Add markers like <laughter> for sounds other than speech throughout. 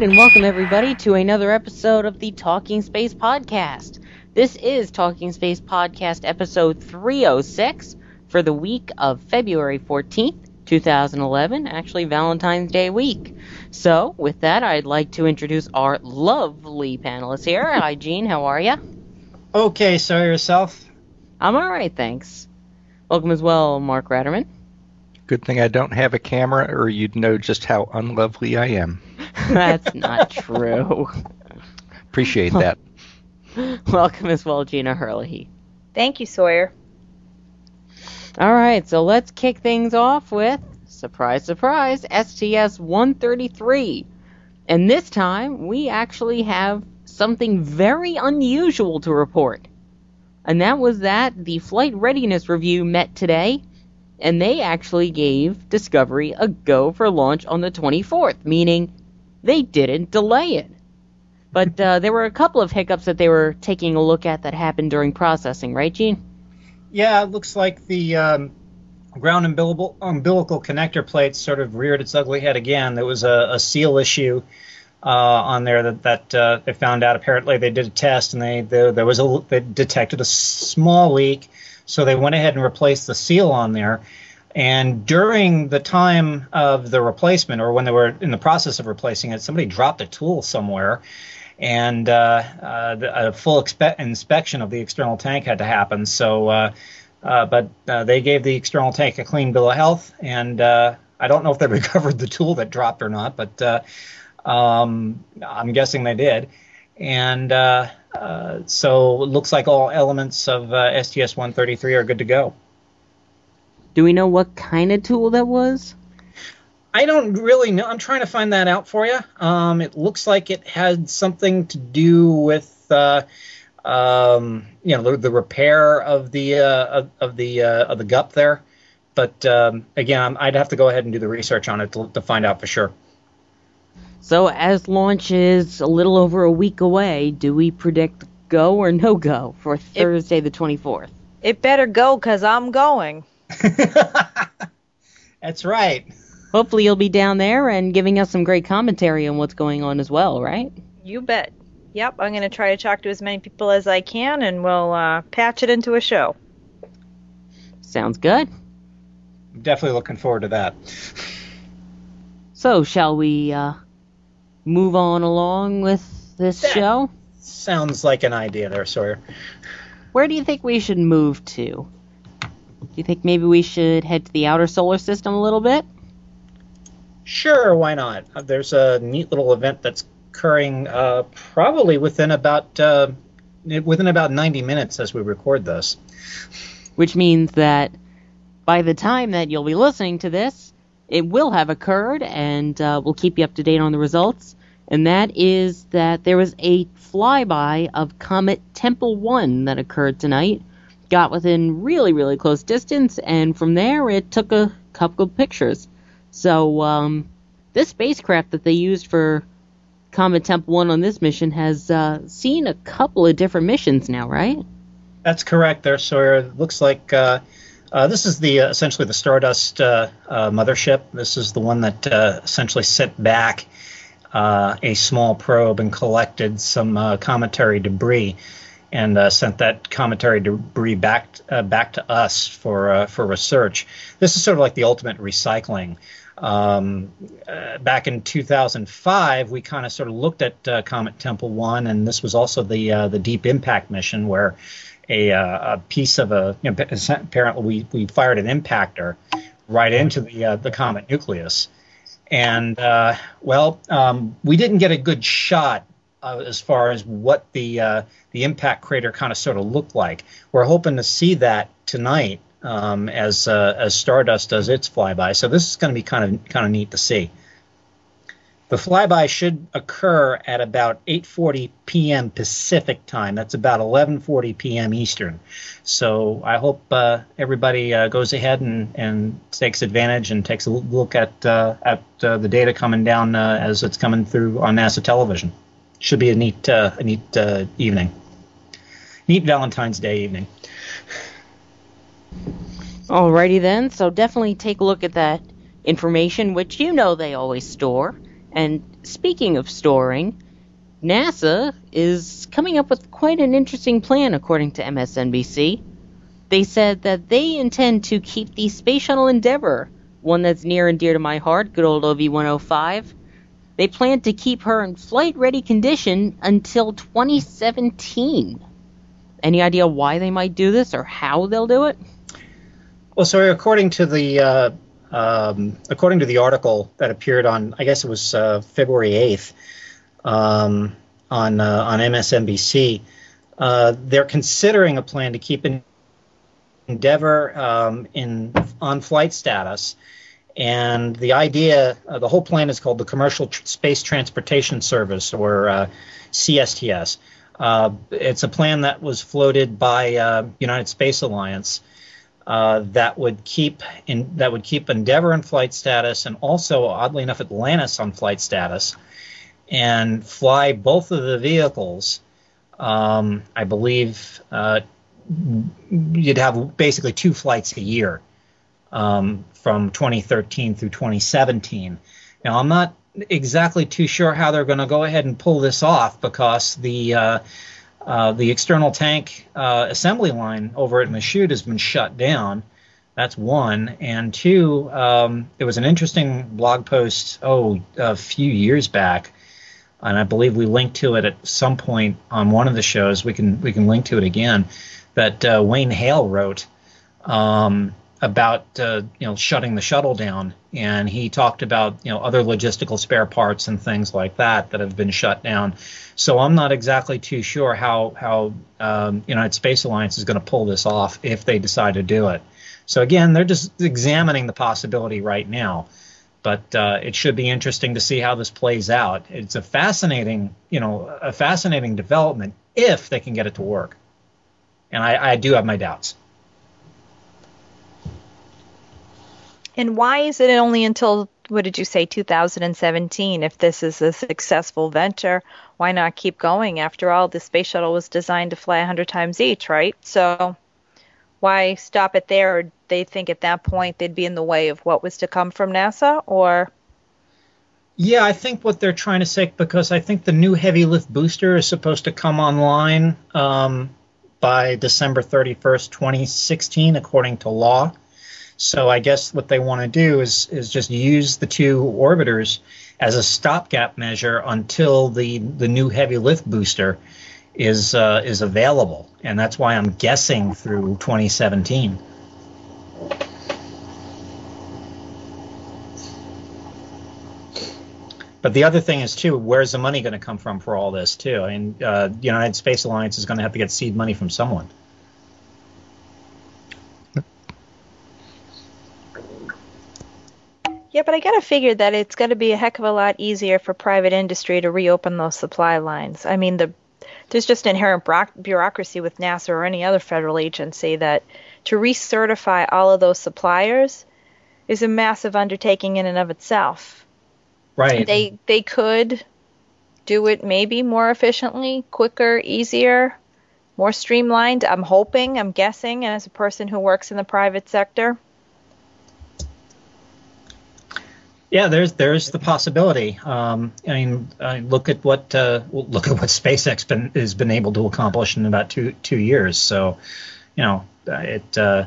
All right, and welcome everybody to another episode of the Talking Space Podcast. This is Talking Space Podcast episode 306 for the week of February 14th, 2011, actually Valentine's Day week. So, with that, I'd like to introduce our lovely panelists here. <laughs> Hi, Gene, how are you? Okay, so yourself. I'm all right, thanks. Welcome as well, Mark Ratterman. Good thing I don't have a camera, or you'd know just how unlovely I am. <laughs> That's not true. Appreciate that. <laughs> Welcome as well, Gina Herlihy. Thank you, Sawyer. All right, so let's kick things off with surprise, surprise, STS 133. And this time we actually have something very unusual to report. And that was that the flight readiness review met today, and they actually gave Discovery a go for launch on the 24th, meaning they didn't delay it. But uh, there were a couple of hiccups that they were taking a look at that happened during processing, right, Gene? Yeah, it looks like the um, ground umbilical, umbilical connector plate sort of reared its ugly head again. There was a, a seal issue uh, on there that, that uh, they found out. Apparently, they did a test and they, they there was a they detected a small leak, so they went ahead and replaced the seal on there. And during the time of the replacement, or when they were in the process of replacing it, somebody dropped a tool somewhere, and uh, uh, the, a full expe- inspection of the external tank had to happen. So, uh, uh, but uh, they gave the external tank a clean bill of health, and uh, I don't know if they <laughs> recovered the tool that dropped or not, but um, I'm guessing they did. And so it looks like all elements of STS 133 are good to go. Do we know what kind of tool that was? I don't really know. I'm trying to find that out for you. Um, it looks like it had something to do with, uh, um, you know, the, the repair of the uh, of, of the uh, of the gup there. But um, again, I'd have to go ahead and do the research on it to, to find out for sure. So, as launch is a little over a week away, do we predict go or no go for Thursday the 24th? It better go, cause I'm going. <laughs> That's right. Hopefully, you'll be down there and giving us some great commentary on what's going on as well, right? You bet. Yep, I'm gonna try to talk to as many people as I can, and we'll uh, patch it into a show. Sounds good. Definitely looking forward to that. <laughs> So, shall we uh, move on along with this Yeah. show? Sounds like an idea there, Sawyer. Where do you think we should move to? You think maybe we should head to the outer solar system a little bit? Sure, why not? Uh, There's a neat little event that's occurring uh, probably within about uh, within about 90 minutes as we record this. which means that by the time that you'll be listening to this, it will have occurred, and uh, we'll keep you up to date on the results. And that is that there was a flyby of Comet Tempel 1 that occurred tonight. Got within really, really close distance, and from there it took a couple of pictures. So, um, this spacecraft that they used for Comet Tempel 1 on this mission has uh, seen a couple of different missions now, right? That's correct there, Sawyer. It looks like uh, uh, this is the uh, essentially the Stardust uh, uh, mothership. This is the one that essentially set back a small probe and collected some cometary debris and uh, sent that cometary debris back uh, back to us for uh, for research. This is sort of like the ultimate recycling. Um, uh, back in 2005, we kind of sort of looked at uh, Comet Tempel One, and this was also the uh, the Deep Impact mission where a, a piece of a you know, apparently we, we fired an impactor right into the the comet nucleus, and well, um, we didn't get a good shot uh, as far as what the uh, the impact crater kind of sort of looked like. We're hoping to see that tonight um, as uh, as Stardust does its flyby. So this is going to be kind of kind of neat to see. The flyby should occur at about 8:40 p.m. Pacific time. That's about 11:40 p.m. Eastern. So I hope uh, everybody uh, goes ahead and, and takes advantage and takes a look at uh, at uh, the data coming down uh, as it's coming through on NASA television. Should be a neat uh, a neat evening. Neat Valentine's Day evening. Alrighty then, so definitely take a look at that information, which you know they always store. And speaking of storing, NASA is coming up with quite an interesting plan, according to MSNBC. They said that they intend to keep the Space Shuttle Endeavour, one that's near and dear to my heart, good old OV 105. They plan to keep her in flight ready condition until 2017. Any idea why they might do this or how they'll do it? Well, so according to the uh, um, according to the article that appeared on, I guess it was uh, February eighth, um, on uh, on MSNBC, uh, they're considering a plan to keep Endeavour um, in on flight status. And the idea, uh, the whole plan is called the Commercial Tr- Space Transportation Service, or uh, CSTS. Uh, it's a plan that was floated by United Space Alliance uh, that would keep in, that would keep Endeavour in flight status, and also oddly enough Atlantis on flight status, and fly both of the vehicles. Um, I believe uh, you'd have basically two flights a year um, from 2013 through 2017. Now I'm not exactly too sure how they're going to go ahead and pull this off because the uh, uh, the external tank uh, assembly line over at Michoud has been shut down. That's one. And two, um, there was an interesting blog post, oh, a few years back, and I believe we linked to it at some point on one of the shows. We can we can link to it again. That uh, Wayne Hale wrote um, about uh, you know shutting the shuttle down, and he talked about you know other logistical spare parts and things like that that have been shut down. So I'm not exactly too sure how how um, United Space Alliance is going to pull this off if they decide to do it. So again, they're just examining the possibility right now, but uh, it should be interesting to see how this plays out. It's a fascinating you know a fascinating development if they can get it to work, and I, I do have my doubts. And why is it only until what did you say 2017 if this is a successful venture? Why not keep going? After all the space shuttle was designed to fly 100 times each right? So why stop it there? They think at that point they'd be in the way of what was to come from nasa or? Yeah i think what they're trying to say because i think the new heavy lift booster is supposed to come online um, by december 31st 2016 according to law so I guess what they want to do is is just use the two orbiters as a stopgap measure until the the new heavy lift booster is uh, is available, and that's why I'm guessing through 2017. But the other thing is too, where's the money going to come from for all this too? I mean, uh, United Space Alliance is going to have to get seed money from someone. Yeah, but I gotta figure that it's gonna be a heck of a lot easier for private industry to reopen those supply lines. I mean, the there's just inherent bureaucracy with NASA or any other federal agency that to recertify all of those suppliers is a massive undertaking in and of itself. Right. They they could do it maybe more efficiently, quicker, easier, more streamlined. I'm hoping, I'm guessing, as a person who works in the private sector. Yeah, there's there's the possibility. Um, I mean, uh, look at what uh, look at what SpaceX been, has been able to accomplish in about two two years. So, you know, it uh,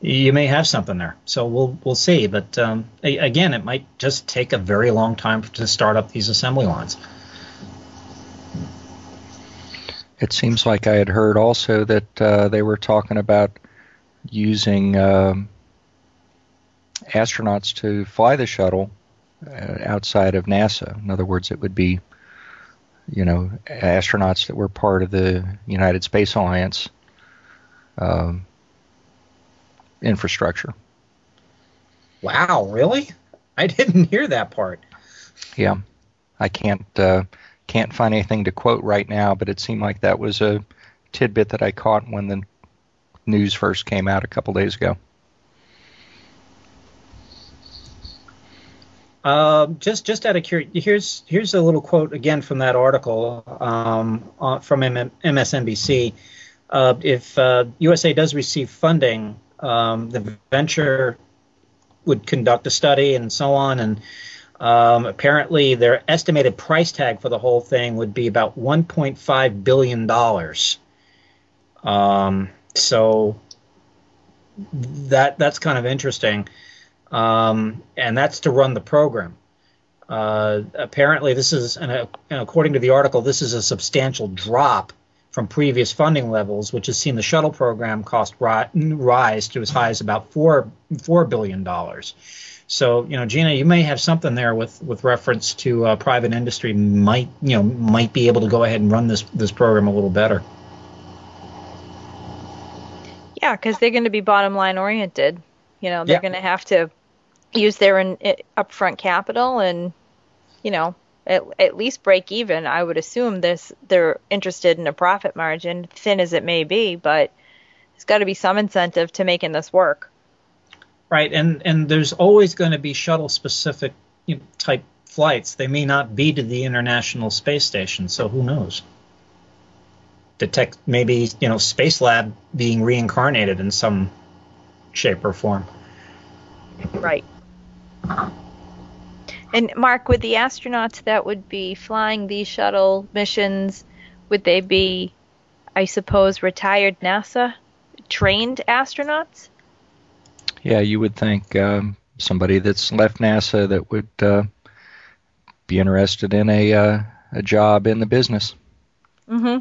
you may have something there. So we'll we'll see. But um, again, it might just take a very long time to start up these assembly lines. It seems like I had heard also that uh, they were talking about using um, astronauts to fly the shuttle uh, outside of NASA. In other words, it would be, you know, astronauts that were part of the United Space Alliance um, infrastructure. Wow, really? I didn't hear that part. Yeah, I can't uh, can't find anything to quote right now, but it seemed like that was a tidbit that I caught when the news first came out a couple days ago. Um, just just out of curiosity, here's here's a little quote again from that article um, uh, from M- MSNBC. Uh, if uh, USA does receive funding, um, the venture would conduct a study and so on, and um, apparently their estimated price tag for the whole thing would be about 1.5 billion dollars. Um, so that that's kind of interesting um, and that's to run the program. Uh, apparently, this is, and, uh, and according to the article, this is a substantial drop from previous funding levels, which has seen the shuttle program cost ri- rise to as high as about four four billion dollars. So, you know, Gina, you may have something there with, with reference to uh, private industry might you know might be able to go ahead and run this this program a little better. Yeah, because they're going to be bottom line oriented. You know, they're Yeah. going to have to use their in, i- upfront capital and, you know, at, at least break even. I would assume this they're interested in a profit margin, thin as it may be, but there's got to be some incentive to making this work. Right, and and there's always going to be shuttle specific you know, type flights. They may not be to the International Space Station, so who knows? Detect maybe you know Space Lab being reincarnated in some shape or form. Right. And Mark, with the astronauts that would be flying these shuttle missions, would they be, I suppose, retired NASA trained astronauts? Yeah, you would think um, somebody that's left NASA that would uh, be interested in a uh, a job in the business. Mm-hmm.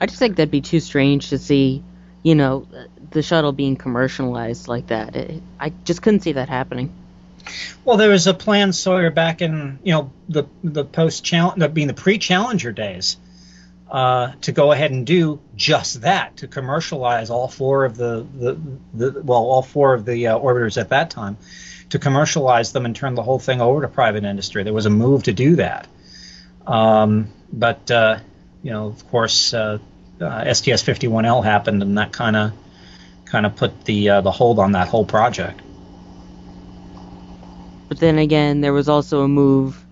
I just think that'd be too strange to see, you know, the shuttle being commercialized like that. It, I just couldn't see that happening. Well, there was a plan, Sawyer, back in you know the the post challenge, being the pre Challenger days, uh, to go ahead and do just that, to commercialize all four of the the, the well, all four of the uh, orbiters at that time, to commercialize them and turn the whole thing over to private industry. There was a move to do that, um, but uh, you know, of course, uh, uh, STS 51L happened, and that kind of kind of put the uh, the hold on that whole project. But then again, there was also a move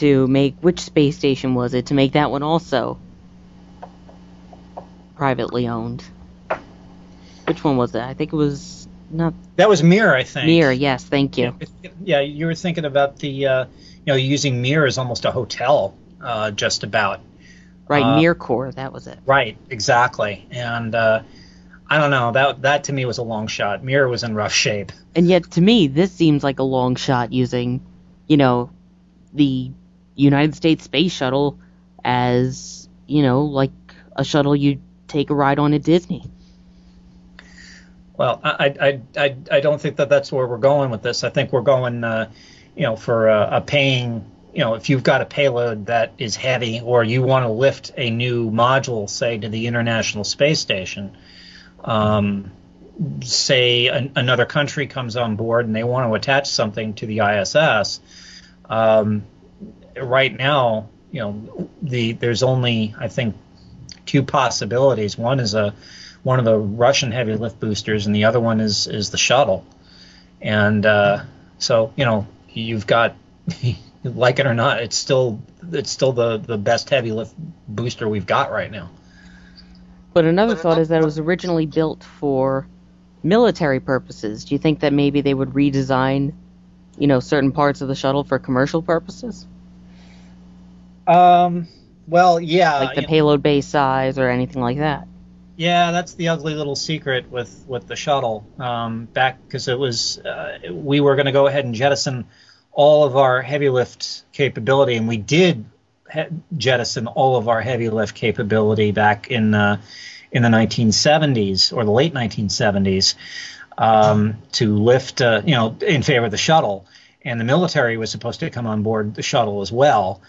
to make which space station was it to make that one also privately owned. Which one was that? I think it was not That was Mir, I think. Mir. Yes, thank you. Yeah, you were thinking about the, uh, you know, using Mir as almost a hotel, uh, just about. Right, Uh, Mir Core. That was it. Right, exactly. And uh, I don't know that that to me was a long shot. Mir was in rough shape. And yet, to me, this seems like a long shot using, you know, the United States Space Shuttle as, you know, like a shuttle you take a ride on at Disney. Well, I I, I, I don't think that that's where we're going with this. I think we're going, uh, you know, for a, a paying. You know, if you've got a payload that is heavy, or you want to lift a new module, say to the International Space Station, um, say an, another country comes on board and they want to attach something to the ISS. Um, right now, you know, the there's only I think two possibilities. One is a one of the Russian heavy lift boosters, and the other one is is the shuttle. And uh, so you know you've got, <laughs> like it or not, it's still it's still the the best heavy lift booster we've got right now. But another thought is that it was originally built for military purposes. Do you think that maybe they would redesign, you know, certain parts of the shuttle for commercial purposes? Um. Well, yeah. Like the you know, payload bay size or anything like that? Yeah, that's the ugly little secret with with the shuttle. Um, back because it was uh, we were going to go ahead and jettison all of our heavy lift capability, and we did jettison all of our heavy lift capability back in uh, in the 1970s or the late 1970s um, to lift, uh, you know, in favor of the shuttle. And the military was supposed to come on board the shuttle as well.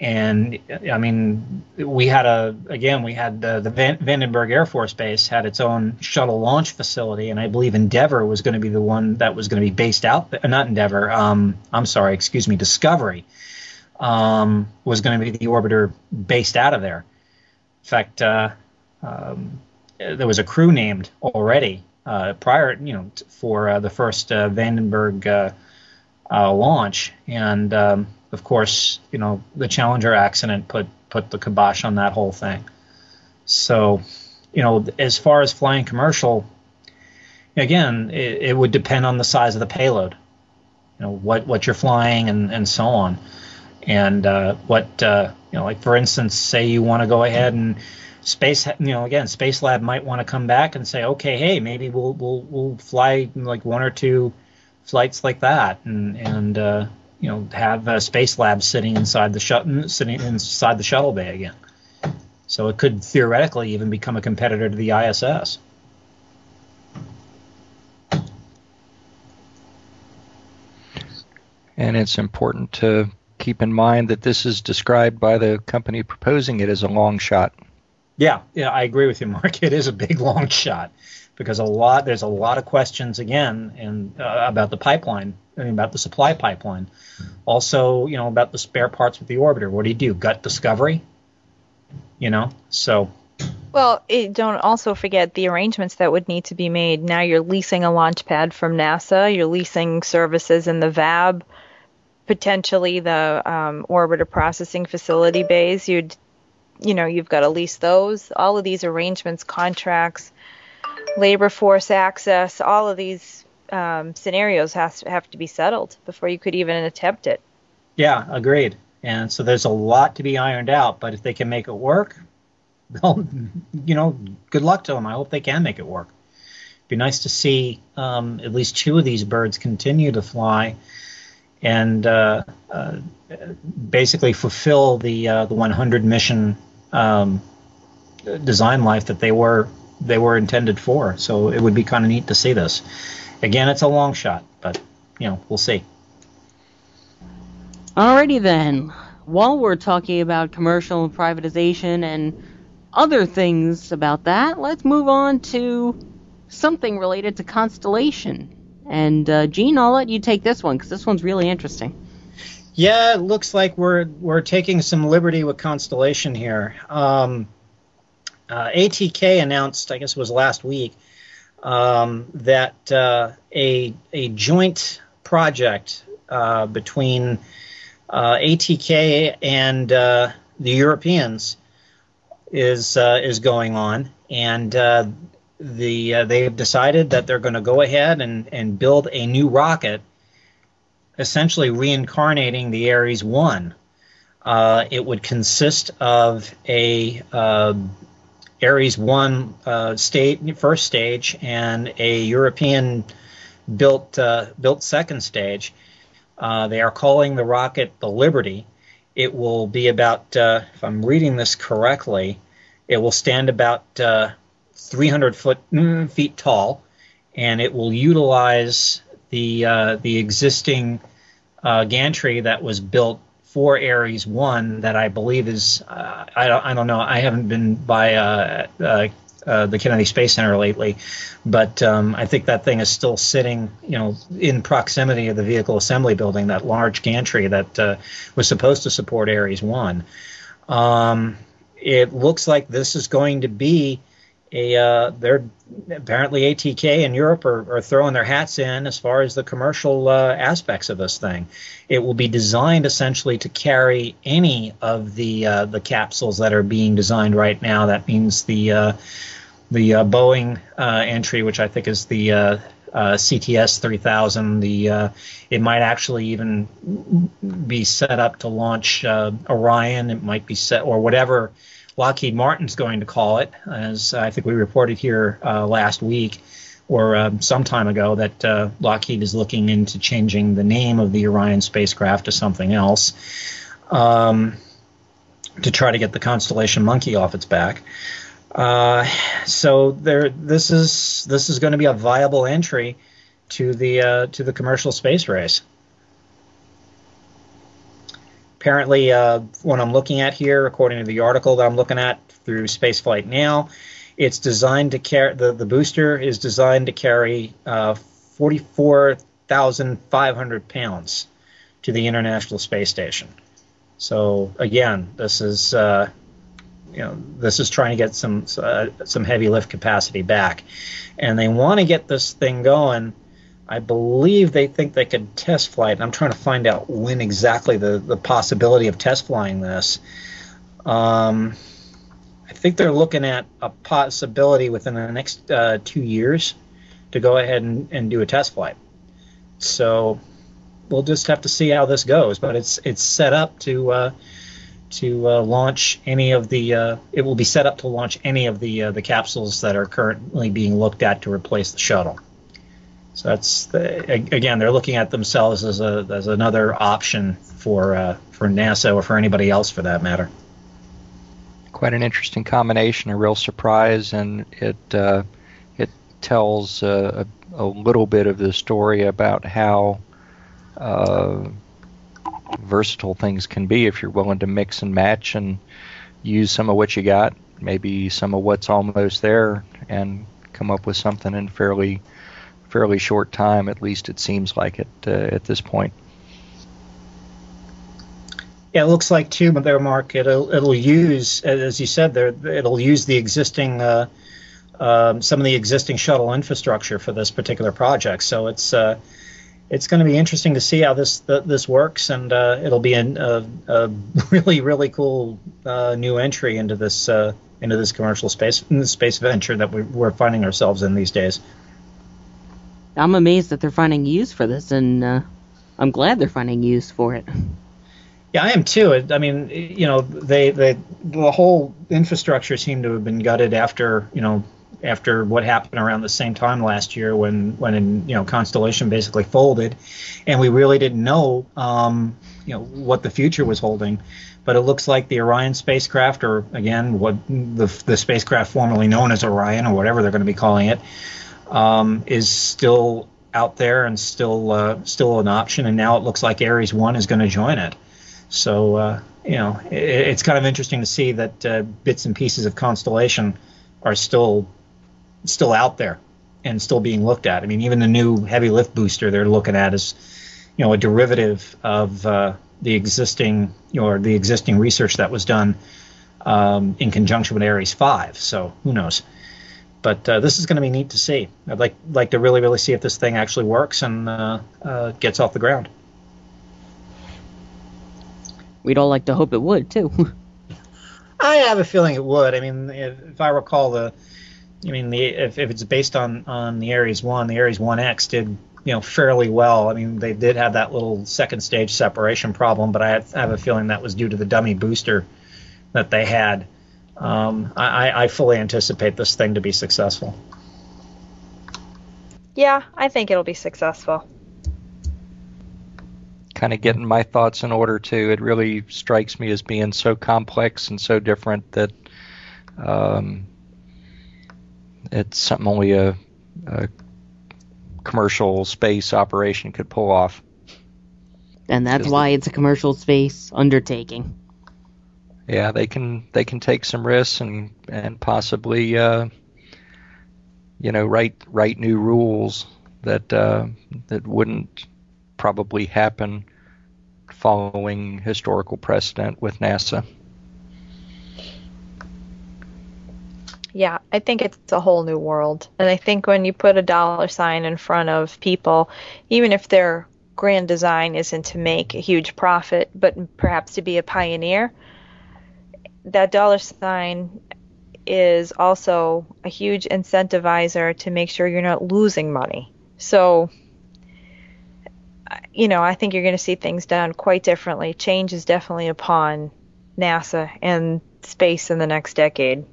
And I mean, we had a again, we had the, the Van, Vandenberg Air Force Base had its own shuttle launch facility, and I believe Endeavour was going to be the one that was going to be based out. Not Endeavour. Um, I'm sorry, excuse me. Discovery um, was going to be the orbiter based out of there. In fact, uh, um, there was a crew named already uh, prior, you know, for uh, the first uh, Vandenberg uh, uh, launch, and um, of course, you know, the Challenger accident put put the kibosh on that whole thing. So, you know, as far as flying commercial, again, it, it would depend on the size of the payload. You know, what what you're flying and and so on, and uh, what uh, you know, like for instance, say you want to go ahead and space you know again space lab might want to come back and say okay hey maybe we'll we'll we'll fly like one or two flights like that. And and uh, you know have uh, space lab sitting inside the shuttle sitting inside the shuttle bay again. So it could theoretically even become a competitor to the ISS And it's important to keep in mind that this is described by the company proposing it as a long shot. Yeah, yeah, I agree with you, Mark. It is a big long shot because a lot there's a lot of questions again and uh, about the pipeline, I mean, about the supply pipeline. Also, you know, about the spare parts with the orbiter. What do you do? Gut discovery? You know, so Well, it, don't also forget the arrangements that would need to be made. Now you're leasing a launch pad from NASA. You're leasing services in the VAB, potentially the um, orbiter processing facility bays. You'd, you know, you've got to lease those. All of these arrangements, contracts, labor force access, all of these um, scenarios has to have to be settled before you could even attempt it. yeah, agreed. And so there's a lot to be ironed out. But if they can make it work, well, you know, good luck to them. I hope they can make it work. It'd be nice to see um, at least two of these birds continue to fly and uh, uh, basically fulfill the uh, the 100 mission um, design life that they were they were intended for. So it would be kind of neat to see this. Again, it's a long shot, but you know, we'll see. Alrighty then. While we're talking about commercial privatization and other things about that, let's move on to something related to Constellation. And uh, Gene, I'll let you take this one because this one's really interesting. Yeah, it looks like we're we're taking some liberty with Constellation here. Um, uh, ATK announced, I guess it was last week, um, that uh, a a joint project uh, between uh, ATK and uh, the Europeans is is going on, and the uh, they have decided that they're going to go ahead and and build a new rocket essentially reincarnating the Ares 1. Uh, it would consist of a uh, Ares 1 uh, state, first stage and a European built uh, built second stage. Uh, they are calling the rocket the Liberty. It will be about, if I'm reading this correctly, it will stand about 300 foot mm, feet tall, and it will utilize the uh, the existing uh, gantry that was built for Ares One that I believe is uh, I don't I don't know I haven't been by uh, uh, uh, the Kennedy Space Center lately, but um, I think that thing is still sitting you know in proximity of the vehicle assembly building that large gantry that was supposed to support Ares One. Um, it looks like this is going to be a uh, they're apparently ATK in Europe are, are throwing their hats in as far as the commercial uh, aspects of this thing. It will be designed essentially to carry any of the uh, the capsules that are being designed right now. That means the uh, the uh, Boeing uh, entry, which I think is the CTS 3000. The it might actually even be set up to launch Orion. It might be set or whatever Lockheed Martin's going to call it, as I think we reported here uh, last week or um, some time ago that uh, Lockheed is looking into changing the name of the Orion spacecraft to something else um, to try to get the Constellation Monkey off its back. Uh, so there, this is this is going to be a viable entry to the uh, to the commercial space race. Apparently, uh, what I'm looking at here, according to the article that I'm looking at through Spaceflight Now, it's designed to carry the, the booster is designed to carry uh, 44,500 pounds to the International Space Station. So again, this is uh, you know this is trying to get some uh, some heavy lift capacity back, and they want to get this thing going. I believe they think they could test flight. I'm trying to find out when exactly the the possibility of test flying this. Um, I think they're looking at a possibility within the next uh, two years to go ahead and, and do a test flight. So we'll just have to see how this goes. But it's it's set up to uh, to uh, launch any of the. Uh, it will be set up to launch any of the uh, the capsules that are currently being looked at to replace the shuttle. So that's the, again, they're looking at themselves as a as another option for uh, for NASA or for anybody else for that matter. Quite an interesting combination, a real surprise, and it uh, it tells uh, a, a, little bit of the story about how uh, versatile things can be if you're willing to mix and match and use some of what you got, maybe some of what's almost there, and come up with something in fairly fairly short time. At least it seems like it uh, at this point. Yeah, it looks like too, but there, Mark, it'll it'll use, as you said, there it'll use the existing uh, um, some of the existing shuttle infrastructure for this particular project. So it's uh, it's going to be interesting to see how this this works, and uh, it'll be an, a, a, <laughs> really really cool uh, new entry into this uh, into this commercial space space venture that we, we're finding ourselves in these days. I'm amazed that they're finding use for this, and uh, I'm glad they're finding use for it. Yeah, I am too. I mean, you know, they, they the whole infrastructure seemed to have been gutted after you know after what happened around the same time last year when when in, you know Constellation basically folded, and we really didn't know um, you know what the future was holding. But it looks like the Orion spacecraft, or again, what the the spacecraft formerly known as Orion, or whatever they're going to be calling it, um, is still out there and still uh, still an option. And now it looks like Ares One is going to join it. So uh, you know, it, it's kind of interesting to see that uh, bits and pieces of Constellation are still still out there and still being looked at. I mean, even the new heavy lift booster they're looking at is you know a derivative of uh, the existing you know, or the existing research that was done um, in conjunction with Ares Five. So who knows? But uh, this is going to be neat to see. I'd like like to really really see if this thing actually works and uh, uh, gets off the ground. We'd all like to hope it would too. <laughs> I have a feeling it would. I mean, if, if I recall the, I mean, the if, if it's based on on the Ares One, the Ares One X did you know fairly well. I mean, they did have that little second stage separation problem, but I have, I have a feeling that was due to the dummy booster that they had. Um, I, I fully anticipate this thing to be successful. Yeah, I think it'll be successful kind of getting my thoughts in order too. It really strikes me as being so complex and so different that um, it's something only a, a commercial space operation could pull off. And that's why it's a commercial space undertaking. Yeah, they can they can take some risks and and possibly uh, you know write write new rules that uh, that wouldn't probably happen following historical precedent with NASA. Yeah, I think it's a whole new world. And I think when you put a dollar sign in front of people, even if their grand design isn't to make a huge profit, but perhaps to be a pioneer, that dollar sign is also a huge incentivizer to make sure you're not losing money. So uh, you know, I think you're going to see things done quite differently. Change is definitely upon NASA, and space in the next decade?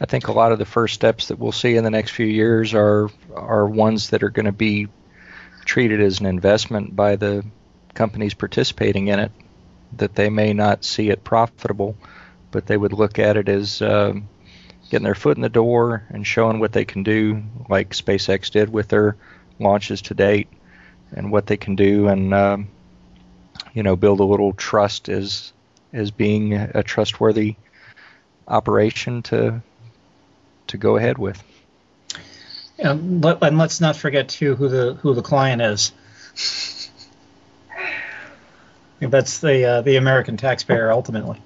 I think a lot of the first steps that we'll see in the next few years are are ones that are going to be treated as an investment by the companies participating in it. That they may not see it profitable, but they would look at it as um, getting their foot in the door and showing what they can do, like SpaceX did with their launches to date, and what they can do, and um, you know, build a little trust as as being a trustworthy operation to to go ahead with. And, let, let's not forget too who the who the client is. That's the uh, the American taxpayer ultimately.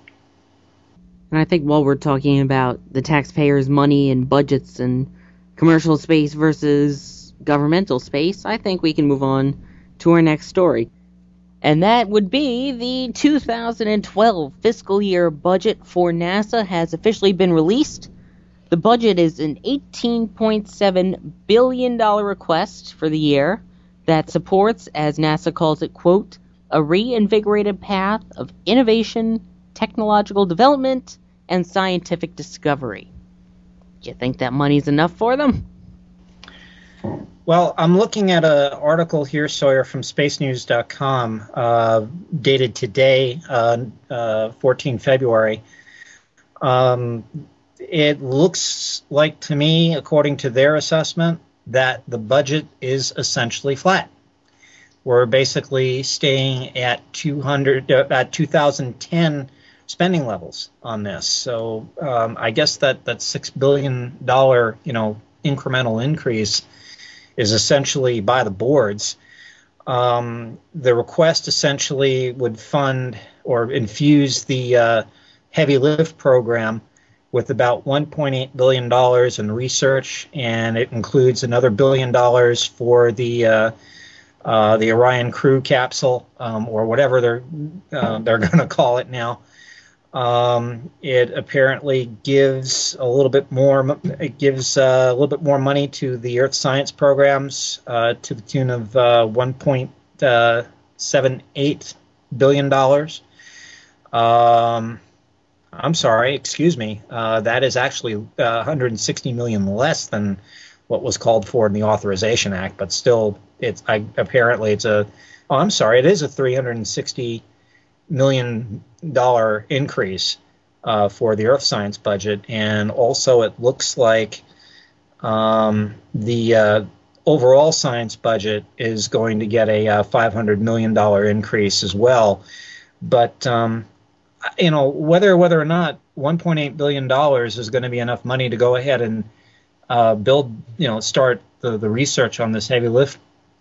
And I think while we're talking about the taxpayers' money and budgets and commercial space versus governmental space, I think we can move on to our next story. And that would be the 2012 fiscal year budget for NASA has officially been released. The budget is an $18.7 billion request for the year that supports, as NASA calls it, quote, a reinvigorated path of innovation, technological development, and scientific discovery. Do you think that money's enough for them? Well, I'm looking at an article here, Sawyer, from spacenews.com, uh, dated today, uh, uh, 14 February. Um, it looks like to me, according to their assessment, that the budget is essentially flat. We're basically staying at 200 uh, at 2010 spending levels on this. So um, I guess that that six billion dollar you know incremental increase is essentially by the boards. Um, the request essentially would fund or infuse the uh, heavy lift program with about 1.8 billion dollars in research, and it includes another billion dollars for the uh, uh, the Orion Crew capsule um, or whatever they're uh, they're <laughs> going to call it now. Um, it apparently gives a little bit more. It gives uh, a little bit more money to the Earth science programs uh, to the tune of uh, 1.78 billion dollars. Um, I'm sorry, excuse me. That is actually 160 million less than what was called for in the Authorization Act, but still, it's I, apparently it's a. Oh, I'm sorry, it is a 360 million dollar increase uh, for the Earth science budget, and also it looks like um, the uh, overall science budget is going to get a uh, 500 million dollar increase as well. But um, you know whether whether or not 1.8 billion dollars is going to be enough money to go ahead and uh, build, you know, start the, the research on this heavy lift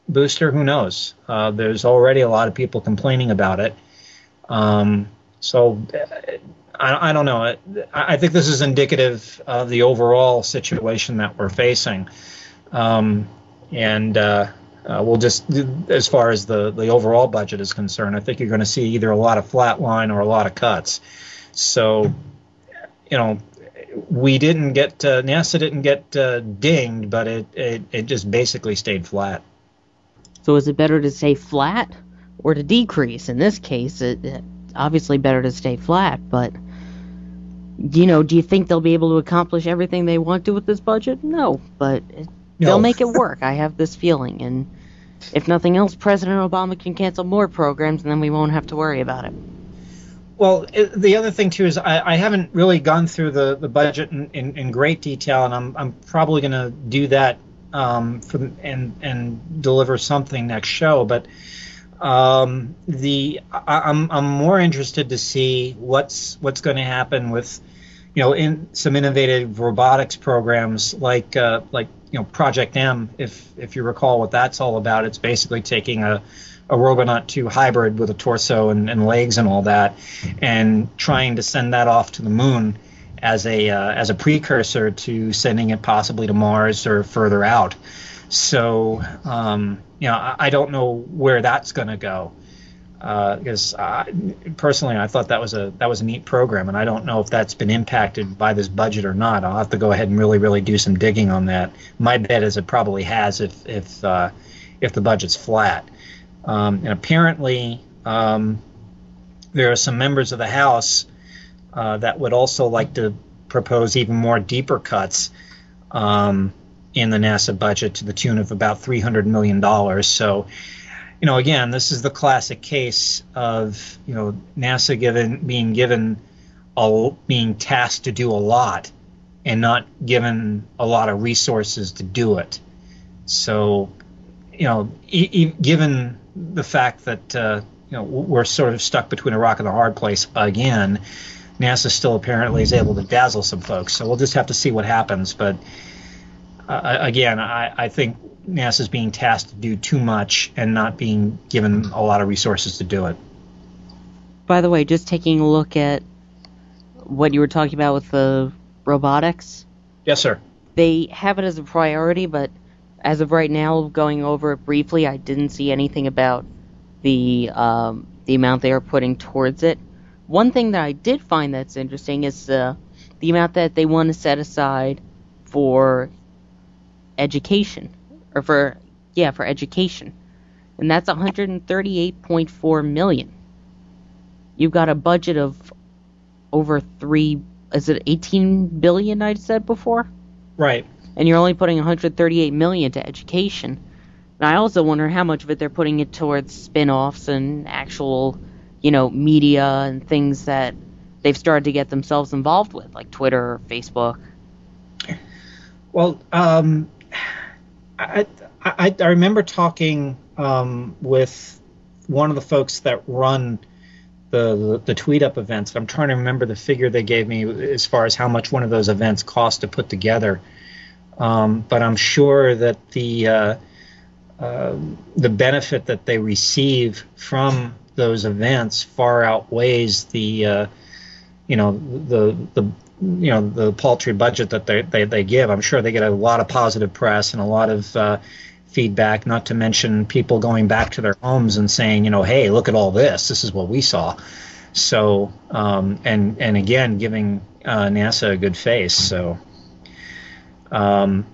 booster, who knows? Uh, there's already a lot of people complaining about it. Um, so I, I, don't know. I, I, think this is indicative of the overall situation that we're facing. Um, and uh, uh, we'll just, as far as the, the overall budget is concerned, I think you're going to see either a lot of flat line or a lot of cuts. So, you know, we didn't get uh, NASA didn't get uh, dinged, but it, it it just basically stayed flat. So is it better to stay flat or to decrease? In this case, it, it obviously better to stay flat, but you know, do you think they'll be able to accomplish everything they want to with this budget? No, but it, no. they'll make it <laughs> work. I have this feeling, and if nothing else, President Obama can cancel more programs, and then we won't have to worry about it. Well, the other thing too is I, I, haven't really gone through the, the budget in, in, in great detail, and I'm I'm probably going to do that um, for, and and deliver something next show. But um, the I, am I'm, I'm more interested to see what's what's going to happen with you know in some innovative robotics programs like uh, like you know Project M. If if you recall what that's all about, it's basically taking a a Robonaut 2 hybrid with a torso and, and, legs and all that, and trying to send that off to the moon as a uh, as a precursor to sending it possibly to Mars or further out. So um, you know, I, I, don't know where that's going to go because uh, personally, I thought that was a that was a neat program, and I don't know if that's been impacted by this budget or not. I'll have to go ahead and really really do some digging on that. My bet is it probably has if if uh, if the budget's flat. Um, and apparently, um, there are some members of the House uh, that would also like to propose even more deeper cuts um, in the NASA budget to the tune of about $300 million. So, you know, again, this is the classic case of, you know, NASA given being given a, being tasked to do a lot and not given a lot of resources to do it. So, you know, e- e- given the fact that uh, you know we're sort of stuck between a rock and a hard place again, NASA still apparently is able to dazzle some folks. So we'll just have to see what happens. But uh, again, I, I think NASA is being tasked to do too much and not being given a lot of resources to do it. By the way, just taking a look at what you were talking about with the robotics, Yes, sir. they have it as a priority, but as of right now, going over it briefly, I didn't see anything about the um, the amount they are putting towards it. One thing that I did find that's interesting is uh, the amount that they want to set aside for education, or for yeah, for education, and that's 138.4 million. You've got a budget of over three. Is it 18 billion? I said before Right. And you're only putting 138 million to education. And I also wonder how much of it they're putting it towards spin-offs and actual, you know, media and things that they've started to get themselves involved with, like Twitter or Facebook. Well, um, I, I, I remember talking um, with one of the folks that run the, the the tweet up events. I'm trying to remember the figure they gave me as far as how much one of those events cost to put together. Um, but I'm sure that the uh, uh, the benefit that they receive from those events far outweighs the uh, you know the the you know the paltry budget that they, they they give. I'm sure they get a lot of positive press and a lot of uh, feedback. Not to mention people going back to their homes and saying, you know, hey, look at all this. This is what we saw. So um, and and again, giving uh, NASA a good face. So. Um,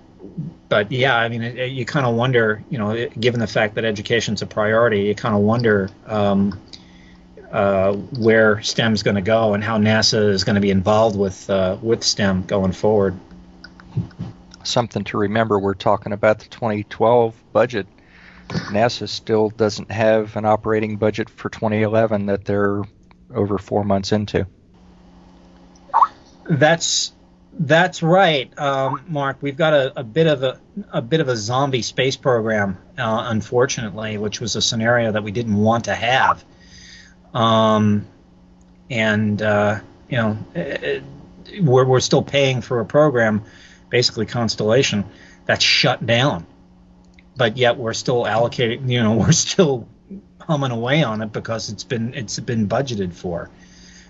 but yeah, I mean, it, it- you kind of wonder, you know, it- given the fact that education's a priority, you kind of wonder um, uh, where STEM's going to go and how NASA is going to be involved with uh, with STEM going forward. Something to remember we're talking about the 2012 budget. NASA still doesn't have an operating budget for 2011 that they're over four months into. That's that's right, um, Mark. We've got a, a bit of a a bit of a zombie space program, uh, unfortunately, which was a scenario that we didn't want to have. Um, and uh, you know, it, we're we're still paying for a program, basically Constellation, that's shut down. But yet we're still allocating. You know, <laughs> we're still humming away on it because it's been it's been budgeted for.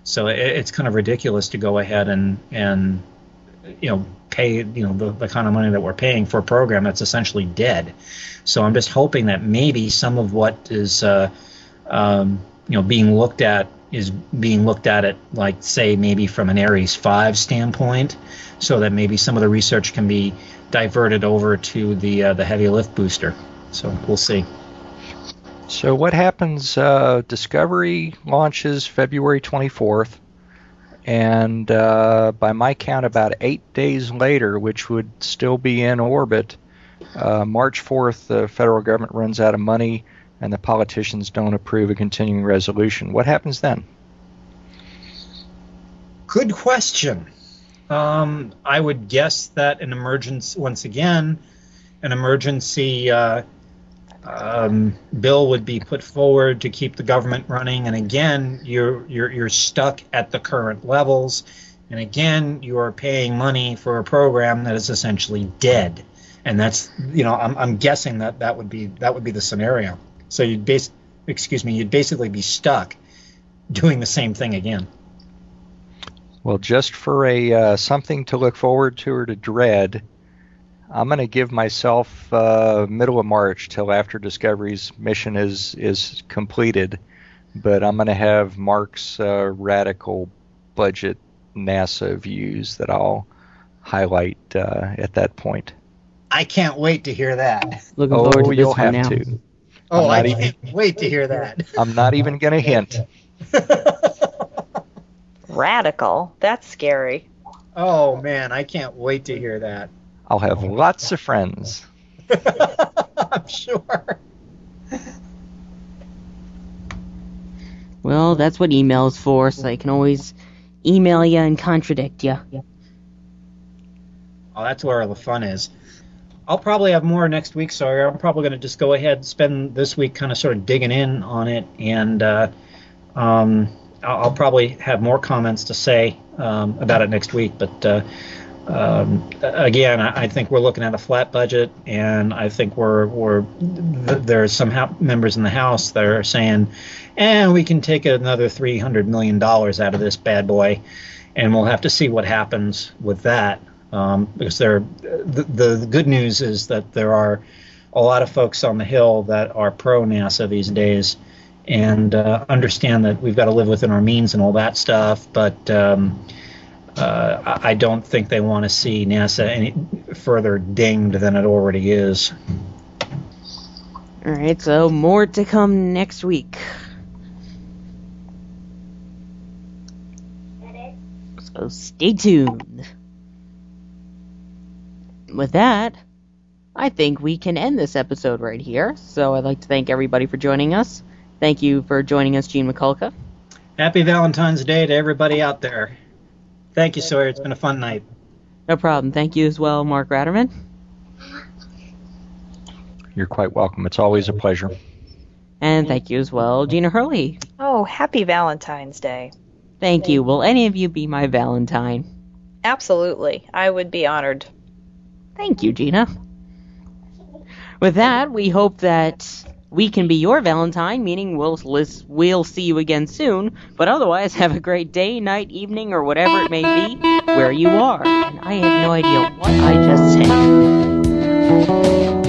So it, it's kind of ridiculous to go ahead and and you know pay you know the, the kind of money that we're paying for a program that's essentially dead. So I'm just hoping that maybe some of what is uh, um, you know being looked at is being looked at it like say maybe from an Ares 5 standpoint, so that maybe some of the research can be diverted over to the uh, the heavy lift booster. So we'll see. So what happens? Uh, Discovery launches February 24th, and uh, by my count, about eight days later, which would still be in orbit, uh, March 4th, the federal government runs out of money, and the politicians don't approve a continuing resolution. What happens then? Good question. Um, I would guess that an emergency, once again, an emergency uh, um, bill would be put forward to keep the government running, and again, you're you're you're stuck at the current levels, and again, you are paying money for a program that is essentially dead, and that's you know I'm, I'm guessing that that would be that would be the scenario. So you'd base, excuse me, you'd basically be stuck doing the same thing again. Well, just for a uh, something to look forward to or to dread, I'm going to give myself uh, middle of March till after Discovery's mission is is completed. But I'm going to have Mark's uh, radical budget NASA views that I'll highlight uh, at that point. I can't wait to hear that. Looking Oh, forward to you'll one have now. to. Oh, I'm I not can't wait to hear that. I'm not even going to hint. <laughs> Radical. That's scary. oh man, I can't wait to hear that. I'll have lots of friends. <laughs> I'm sure. Well, that's what email's for, so I can always email you and contradict you. Oh, that's where all the fun is. I'll probably have more next week, so I'm probably going to just go ahead and spend this week kind of sort of digging in on it, and uh, um, I'll, I'll probably have more comments to say um, about it next week. But uh, um, again, I, think we're looking at a flat budget, and I think we're we're th- there's some hou- members in the House that are saying, and we can take another 300 million dollars out of this bad boy, and we'll have to see what happens with that. Um, because there, the, the good news is that there are a lot of folks on the Hill that are pro NASA these days, and uh, understand that we've got to live within our means and all that stuff. But um, uh, I don't think they want to see NASA any further dinged than it already is. Alright, so more to come next week. So stay tuned. With that, I think we can end this episode right here. So I'd like to thank everybody for joining us. Thank you for joining us, Gene Mikulka. Happy Valentine's Day to everybody out there. Thank you, Sawyer. It's been a fun night. No problem. Thank you as well, Mark Ratterman. You're quite welcome. It's always a pleasure. And thank you as well, Gina Herlihy. Oh, happy Valentine's Day. Thank you. Will any of you be my Valentine? Absolutely. I would be honored. Thank you, Gina. With that, we hope that we can be your Valentine, meaning we'll we'll see you again soon. But otherwise, <laughs> have a great day, night, evening, or whatever it may be where you are. And I have no idea what I just said.